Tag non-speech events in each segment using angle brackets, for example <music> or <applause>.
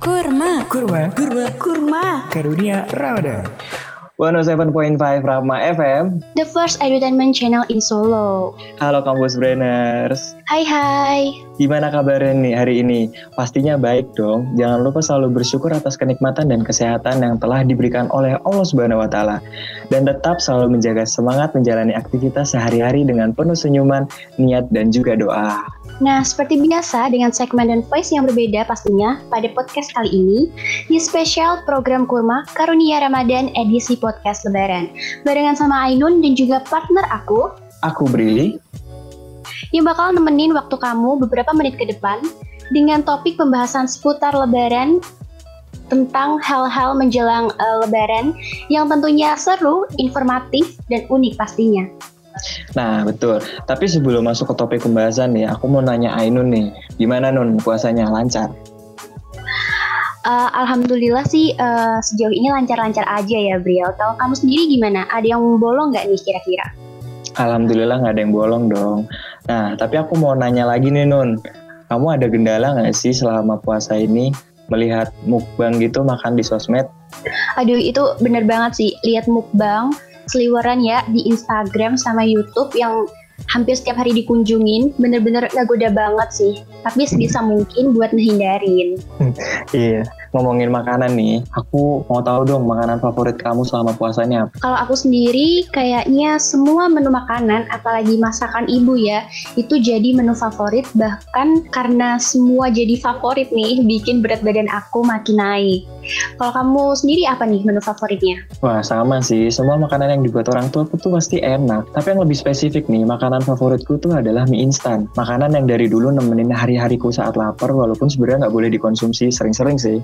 Kurma. Kurma, kurma, Kurma. karunia Ramadan. 107.5 Rama FM. The first edutainment channel in Solo. Halo kampus brainers. Hai hai. Gimana kabarnya nih hari ini? Pastinya baik dong. Jangan lupa selalu bersyukur atas kenikmatan dan kesehatan yang telah diberikan oleh Allah Subhanahu wa taala. Dan tetap selalu menjaga semangat menjalani aktivitas sehari-hari dengan penuh senyuman, niat dan juga doa. Nah, seperti biasa dengan segmen dan voice yang berbeda pastinya pada podcast kali ini di spesial program Kurma Karunia Ramadan edisi podcast Lebaran. Barengan sama Ainun dan juga partner aku Aku Brili. Yang bakal nemenin waktu kamu beberapa menit ke depan dengan topik pembahasan seputar Lebaran tentang hal-hal menjelang eh, Lebaran yang tentunya seru, informatif, dan unik pastinya. Nah, betul. Tapi sebelum masuk ke topik pembahasan nih, aku mau nanya Ainun nih. Gimana Nun puasanya lancar? Eh, Alhamdulillah sih eh, sejauh ini lancar-lancar aja ya Briel. Kalau kamu sendiri gimana? Ada yang bolong nggak nih kira-kira? Alhamdulillah nggak ada yang bolong dong. Nah, tapi aku mau nanya lagi nih Nun. Kamu ada kendala nggak sih selama puasa ini melihat mukbang gitu makan di sosmed? Aduh itu bener banget sih lihat mukbang seliweran ya di Instagram sama YouTube yang hampir setiap hari dikunjungin bener-bener goda banget sih. Tapi sebisa mungkin buat ngehindarin. <laughs> Iya. Ngomongin makanan nih, aku mau tahu dong makanan favorit kamu selama puasanya apa? Kalau aku sendiri kayaknya semua menu makanan apalagi masakan ibu ya itu jadi menu favorit bahkan karena semua jadi favorit nih bikin berat badan aku makin naik. Kalau kamu sendiri apa nih menu favoritnya? Wah, sama sih. Semua makanan yang dibuat orang tua aku tuh pasti enak. Tapi yang lebih spesifik nih, makanan favoritku tuh adalah mie instan. Makanan yang dari dulu nemenin hari-hariku saat lapar, walaupun sebenarnya nggak boleh dikonsumsi sering-sering sih.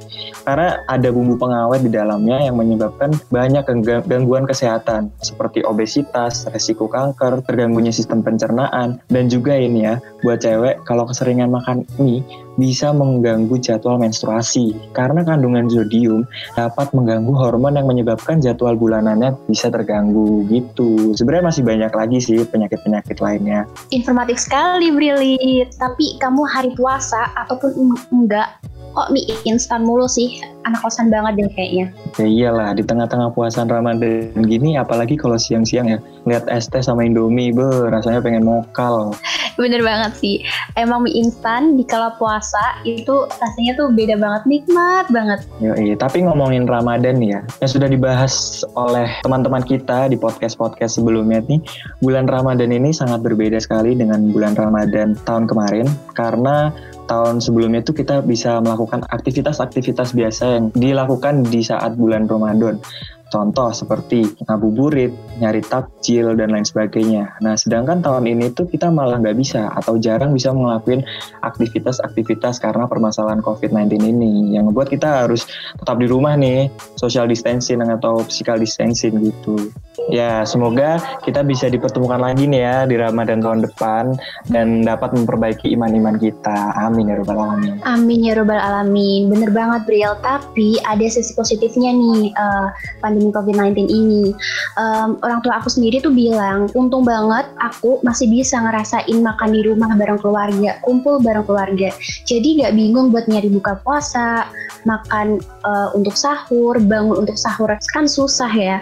Karena ada bumbu pengawet di dalamnya yang menyebabkan banyak ganggu- gangguan kesehatan, seperti obesitas, resiko kanker, terganggunya sistem pencernaan, dan juga ini ya, buat cewek kalau keseringan makan mie, bisa mengganggu jadwal menstruasi. Karena kandungan zodium dapat mengganggu hormon yang menyebabkan jadwal bulanannya bisa terganggu gitu. Sebenarnya masih banyak lagi sih penyakit-penyakit lainnya. Informatif sekali Brili. Tapi kamu hari puasa ataupun eng- enggak kok mie instan mulu sih? Anak kosan banget deh kayaknya. Ya iyalah, di tengah-tengah puasan Ramadan gini, apalagi kalau siang-siang ya, lihat es teh sama Indomie, be, rasanya pengen mokal. <laughs> Bener banget sih. Emang mie instan di kala puasa itu rasanya tuh beda banget, nikmat banget. Yoi, tapi ngomongin Ramadan ya, yang sudah dibahas oleh teman-teman kita di podcast-podcast sebelumnya nih, bulan Ramadan ini sangat berbeda sekali dengan bulan Ramadan tahun kemarin, karena tahun sebelumnya tuh kita bisa melakukan aktivitas-aktivitas biasa yang dilakukan di saat bulan Ramadan. Contoh seperti ngabuburit, nyari takjil, dan lain sebagainya. Nah, sedangkan tahun ini tuh kita malah nggak bisa atau jarang bisa ngelakuin aktivitas-aktivitas karena permasalahan COVID-19 ini. Yang membuat kita harus tetap di rumah nih, social distancing atau physical distancing gitu. Ya, semoga kita bisa dipertemukan lagi nih ya di Ramadan tahun depan dan dapat memperbaiki iman-iman kita. Amin ya rabbal alamin. Amin ya robbal alamin. Bener banget Briel. Tapi ada sisi positifnya nih eh, pandemi COVID-19 ini. Em, orang tua aku sendiri tuh bilang, untung banget aku masih bisa ngerasain makan di rumah bareng keluarga, kumpul bareng keluarga. Jadi nggak bingung buat nyari buka puasa, makan eh, untuk sahur, bangun untuk sahur kan susah ya.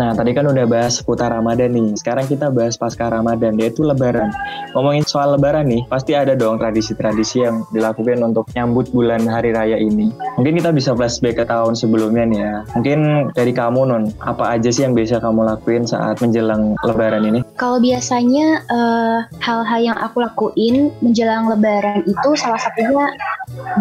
Nah, tadi kan udah bahas seputar Ramadan nih. Sekarang kita bahas pasca Ramadan, yaitu Lebaran. Ngomongin soal Lebaran nih, pasti ada dong tradisi-tradisi yang dilakukan untuk nyambut bulan Hari Raya ini. Mungkin kita bisa flashback ke tahun sebelumnya nih ya. Mungkin dari kamu, Non, apa aja sih yang biasa kamu lakuin saat menjelang Lebaran ini? Kalau biasanya eh, hal-hal yang aku lakuin menjelang Lebaran itu salah satunya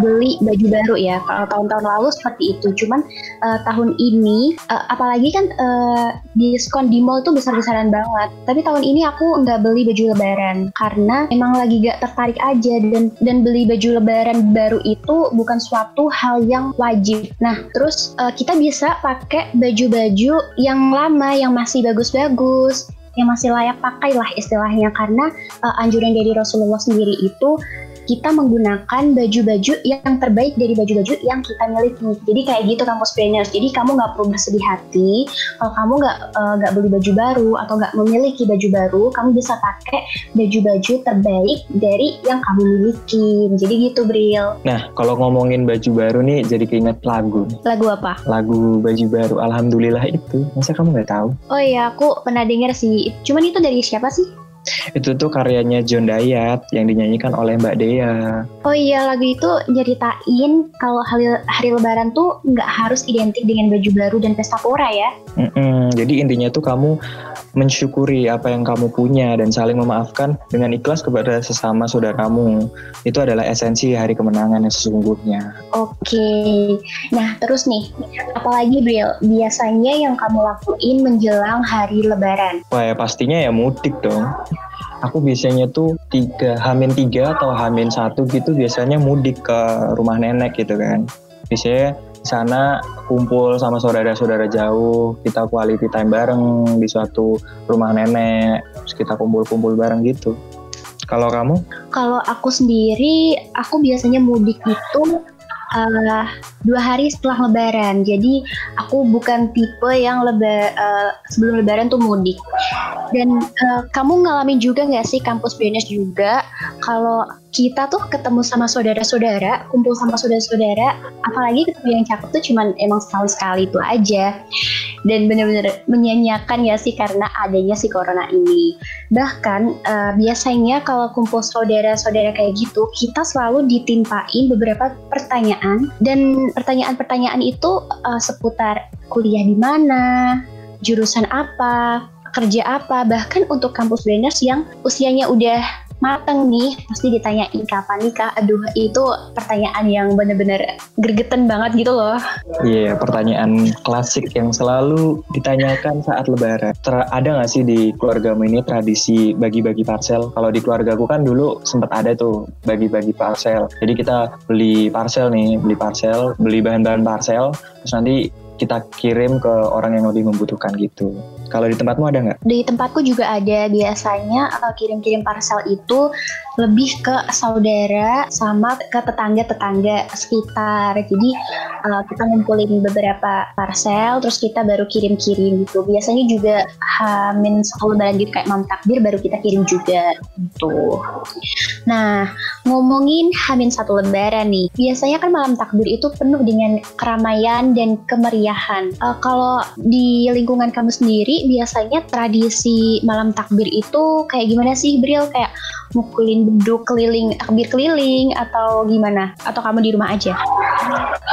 beli baju baru ya. Kalau tahun-tahun lalu seperti itu, cuman eh, tahun ini eh, apalagi kan eh, diskon di mall tuh besar-besaran banget. Tapi tahun ini aku nggak beli baju Lebaran karena emang lagi gak tertarik aja dan dan beli baju Lebaran baru itu bukan suatu hal yang wajib. Nah, terus eh, kita bisa pakai baju-baju yang lama yang masih bagus-bagus yang masih layak pakai lah istilahnya karena uh, anjuran dari Rasulullah sendiri itu kita menggunakan baju-baju yang terbaik dari baju-baju yang kita miliki. Jadi kayak gitu kampus planners. Jadi kamu nggak perlu bersedih hati kalau kamu nggak eh, nggak uh, beli baju baru atau nggak memiliki baju baru, kamu bisa pakai baju-baju terbaik dari yang kamu miliki. Jadi gitu Bril. Nah kalau ngomongin baju baru nih jadi keinget lagu. Lagu apa? Lagu baju baru. Alhamdulillah itu. Masa kamu nggak tahu? Oh iya aku pernah dengar sih. Cuman itu dari siapa sih? Itu tuh karyanya John Dayat yang dinyanyikan oleh Mbak Dea. Oh iya lagu itu nyeritain kalau hari, hari Lebaran tuh nggak harus identik dengan baju baru dan pesta pora ya. Mm-mm, jadi intinya tuh kamu mensyukuri apa yang kamu punya dan saling memaafkan dengan ikhlas kepada sesama saudaramu. Itu adalah esensi hari kemenangan yang sesungguhnya. Oke, nah terus nih, apalagi Bril, biasanya yang kamu lakuin menjelang hari Lebaran? Wah ya pastinya ya mudik dong aku biasanya tuh tiga hamin tiga atau hamin satu gitu biasanya mudik ke rumah nenek gitu kan. Biasanya di sana kumpul sama saudara-saudara jauh kita quality time bareng di suatu rumah nenek terus kita kumpul-kumpul bareng gitu. Kalau kamu? Kalau aku sendiri aku biasanya mudik itu uh, dua hari setelah Lebaran. Jadi aku bukan tipe yang leba uh, sebelum Lebaran tuh mudik. Dan uh, kamu ngalamin juga nggak sih kampus BNS juga kalau kita tuh ketemu sama saudara-saudara, kumpul sama saudara-saudara, apalagi ketemu yang cakep tuh cuman emang sekali-sekali itu aja. Dan bener-bener menyanyiakan ya sih karena adanya si corona ini. Bahkan uh, biasanya kalau kumpul saudara-saudara kayak gitu, kita selalu ditimpain beberapa pertanyaan dan pertanyaan-pertanyaan itu uh, seputar kuliah di mana, jurusan apa, kerja apa, bahkan untuk kampus brainers yang usianya udah mateng nih pasti ditanyain kapan nikah. Aduh itu pertanyaan yang bener-bener gergeten banget gitu loh. Iya yeah, pertanyaan klasik yang selalu ditanyakan saat lebaran. Ter ada gak sih di keluargamu ini tradisi bagi-bagi parcel? Kalau di keluargaku kan dulu sempat ada tuh bagi-bagi parcel. Jadi kita beli parcel nih beli parcel beli bahan-bahan parcel terus nanti kita kirim ke orang yang lebih membutuhkan gitu. Kalau di tempatmu ada nggak? Di tempatku juga ada. Biasanya uh, kirim-kirim parcel itu lebih ke saudara sama ke tetangga-tetangga sekitar. Jadi uh, kita ngumpulin beberapa parcel, terus kita baru kirim-kirim gitu. Biasanya juga hamin satu lebaran gitu kayak mam takbir baru kita kirim juga gitu. Nah ngomongin hamin satu lebaran nih, biasanya kan malam takbir itu penuh dengan keramaian dan kemeriahan. Uh, kalau di lingkungan kamu sendiri biasanya tradisi malam takbir itu kayak gimana sih Bril? Kayak mukulin beduk keliling takbir keliling atau gimana? Atau kamu di rumah aja?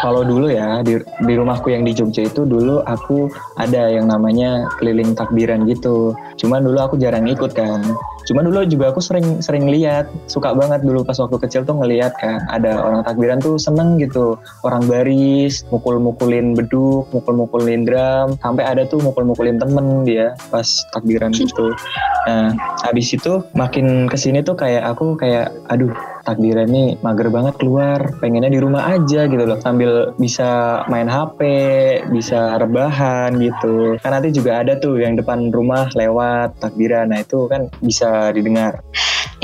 Kalau dulu ya di, di rumahku yang di Jogja itu dulu aku ada yang namanya keliling takbiran gitu. Cuman dulu aku jarang ikut kan. Cuman dulu juga aku sering sering lihat, suka banget dulu pas waktu kecil tuh ngelihat kan ada orang takbiran tuh seneng gitu. Orang baris, mukul-mukulin beduk, mukul-mukulin drum, sampai ada tuh mukul-mukulin temen dia pas takbiran <laughs> gitu. Nah, habis itu makin ke sini tuh kayak aku kayak aduh takbiran nih mager banget keluar pengennya di rumah aja gitu loh sambil bisa main HP bisa rebahan gitu kan nanti juga ada tuh yang depan rumah lewat takbiran nah itu kan bisa didengar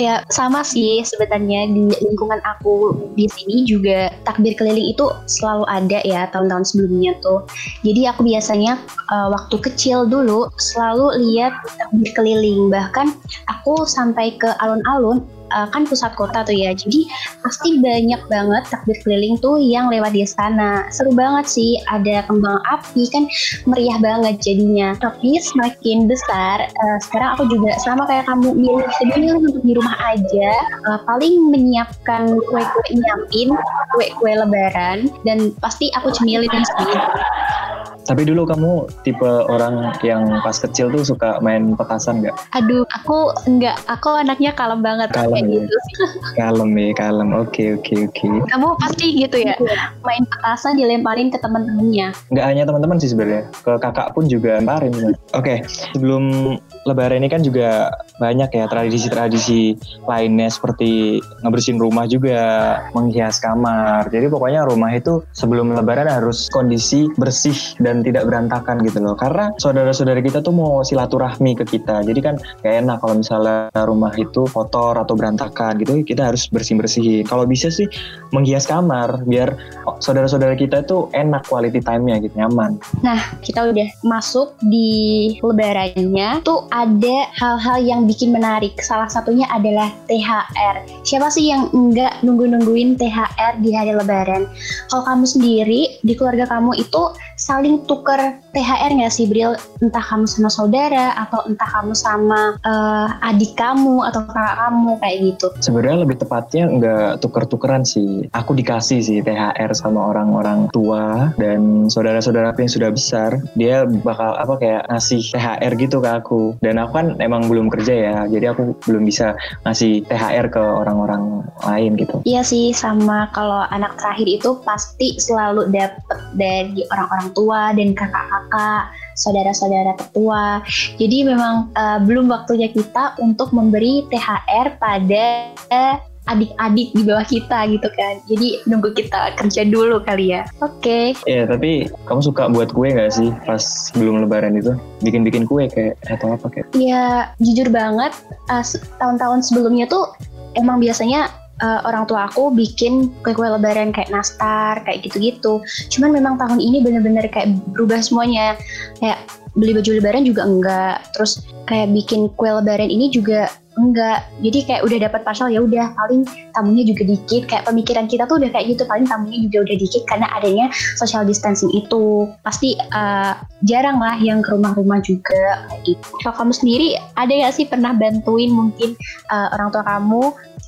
Ya sama sih sebenarnya di lingkungan aku di sini juga takbir keliling itu selalu ada ya tahun-tahun sebelumnya tuh. Jadi aku biasanya uh, waktu kecil dulu selalu lihat takbir keliling. Bahkan aku sampai ke alun-alun uh, kan pusat kota tuh ya. Jadi pasti banyak banget takbir keliling tuh yang lewat di sana. Seru banget sih, ada kembang api kan meriah banget jadinya. Tapi semakin besar, uh, sekarang aku juga sama kayak kamu milih sebenarnya untuk di rumah aja. Uh, paling menyiapkan kue-kue nyiapin, kue-kue lebaran dan pasti aku cemilin sih. Tapi dulu kamu tipe orang yang pas kecil tuh suka main petasan nggak? Aduh, aku nggak. Aku anaknya kalem banget kalem kayak ya? gitu <laughs> Kalem ya, kalem. Oke, oke, oke. Kamu pasti gitu ya? Main petasan dilemparin ke teman-temannya? Nggak hanya teman-teman sih sebenarnya. Ke kakak pun juga lemparin. Oke, okay. sebelum Lebaran ini kan juga banyak ya tradisi-tradisi lainnya seperti ngebersihin rumah juga, menghias kamar. Jadi pokoknya rumah itu sebelum Lebaran harus kondisi bersih dan tidak berantakan gitu loh. Karena saudara-saudara kita tuh mau silaturahmi ke kita. Jadi kan gak enak kalau misalnya rumah itu kotor atau berantakan gitu, kita harus bersih-bersihin. Kalau bisa sih menghias kamar biar saudara-saudara kita tuh enak quality time-nya gitu, nyaman. Nah, kita udah masuk di lebarannya tuh ada hal-hal yang bikin menarik. Salah satunya adalah THR. Siapa sih yang enggak nunggu-nungguin THR di hari lebaran? Kalau kamu sendiri di keluarga kamu itu saling tuker THR nggak sih Bril? Entah kamu sama saudara atau entah kamu sama uh, adik kamu atau kakak kamu kayak gitu. Sebenarnya lebih tepatnya nggak tuker-tukeran sih. Aku dikasih sih THR sama orang-orang tua dan saudara-saudara yang sudah besar. Dia bakal apa kayak ngasih THR gitu ke aku. Dan aku kan emang belum kerja ya, jadi aku belum bisa ngasih THR ke orang-orang lain gitu. Iya sih, sama kalau anak terakhir itu pasti selalu dapet dari orang-orang tua dan kakak-kakak, saudara-saudara tertua. Jadi memang uh, belum waktunya kita untuk memberi THR pada adik-adik di bawah kita gitu kan. Jadi nunggu kita kerja dulu kali ya. Oke. Okay. Iya, tapi kamu suka buat kue nggak sih pas belum lebaran itu? Bikin-bikin kue kayak atau apa kayak? Iya, jujur banget. Uh, tahun-tahun sebelumnya tuh emang biasanya uh, orang tua aku bikin kue-kue lebaran kayak nastar, kayak gitu-gitu. Cuman memang tahun ini bener-bener kayak berubah semuanya. Kayak beli baju lebaran juga enggak. Terus kayak bikin kue lebaran ini juga enggak jadi kayak udah dapat pasal ya udah paling tamunya juga dikit kayak pemikiran kita tuh udah kayak gitu paling tamunya juga udah dikit karena adanya social distancing itu pasti uh, jarang lah yang ke rumah-rumah juga kayak gitu kalau kamu sendiri ada gak sih pernah bantuin mungkin uh, orang tua kamu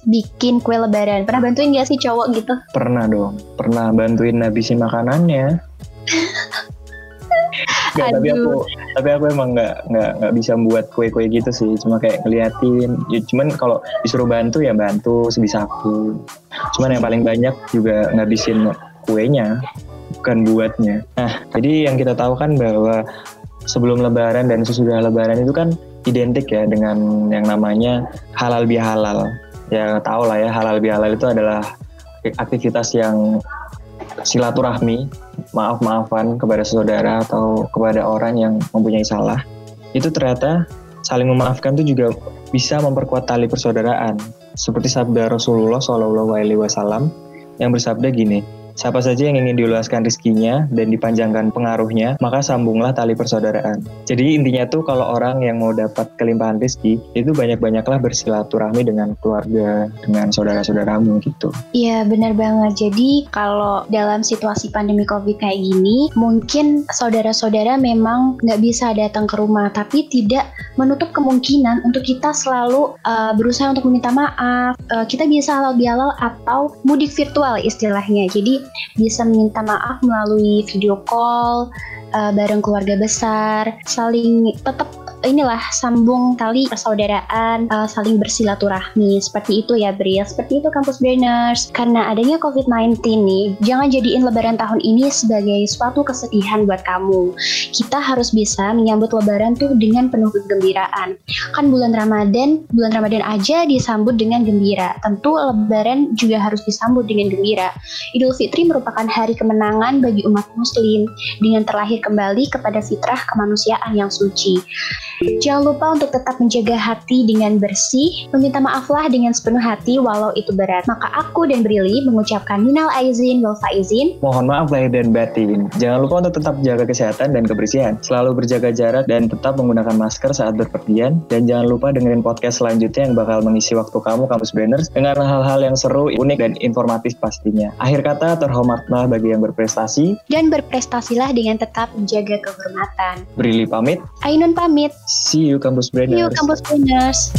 bikin kue lebaran. Pernah bantuin gak sih cowok gitu? Pernah dong, pernah bantuin habisin makanannya. <laughs> Gak, tapi aku tapi aku emang nggak nggak nggak bisa buat kue-kue gitu sih. Cuma kayak ngeliatin. Ya, cuman kalau disuruh bantu ya bantu sebisa aku. Cuman yang paling banyak juga ngabisin kuenya bukan buatnya. Nah jadi yang kita tahu kan bahwa sebelum lebaran dan sesudah lebaran itu kan identik ya dengan yang namanya halal bihalal ya tahu lah ya halal bihalal itu adalah aktivitas yang silaturahmi maaf maafan kepada saudara atau kepada orang yang mempunyai salah. Itu ternyata saling memaafkan itu juga bisa memperkuat tali persaudaraan. Seperti sabda Rasulullah Shallallahu Wasallam yang bersabda gini Siapa saja yang ingin diluaskan rizkinya dan dipanjangkan pengaruhnya, maka sambunglah tali persaudaraan. Jadi intinya tuh kalau orang yang mau dapat kelimpahan rizki, itu banyak-banyaklah bersilaturahmi dengan keluarga, dengan saudara-saudaramu gitu. Iya benar banget. Jadi kalau dalam situasi pandemi COVID kayak gini, mungkin saudara-saudara memang nggak bisa datang ke rumah, tapi tidak menutup kemungkinan untuk kita selalu uh, berusaha untuk meminta maaf. Uh, kita bisa halal bihalal atau mudik virtual istilahnya. Jadi bisa minta maaf melalui video call uh, bareng keluarga besar, saling tetap inilah sambung tali persaudaraan, uh, saling bersilaturahmi. Seperti itu ya Bril, seperti itu kampus brainers. Karena adanya COVID-19 nih, jangan jadiin lebaran tahun ini sebagai suatu kesedihan buat kamu. Kita harus bisa menyambut lebaran tuh dengan penuh kegembiraan. Kan bulan Ramadan, bulan Ramadan aja disambut dengan gembira. Tentu lebaran juga harus disambut dengan gembira. Idul Fitri merupakan hari kemenangan bagi umat muslim dengan terlahir kembali kepada fitrah kemanusiaan yang suci. Jangan lupa untuk tetap menjaga hati dengan bersih, meminta maaflah dengan sepenuh hati walau itu berat. Maka aku dan Brili mengucapkan minal aizin wal faizin. Mohon maaf lahir dan batin. Jangan lupa untuk tetap jaga kesehatan dan kebersihan. Selalu berjaga jarak dan tetap menggunakan masker saat berpergian. Dan jangan lupa dengerin podcast selanjutnya yang bakal mengisi waktu kamu Kampus Brainers dengan hal-hal yang seru, unik, dan informatif pastinya. Akhir kata, terhormatlah bagi yang berprestasi. Dan berprestasilah dengan tetap menjaga kehormatan. Brili pamit. Ainun pamit. See you Campus Brainers. See you Campus Brainers.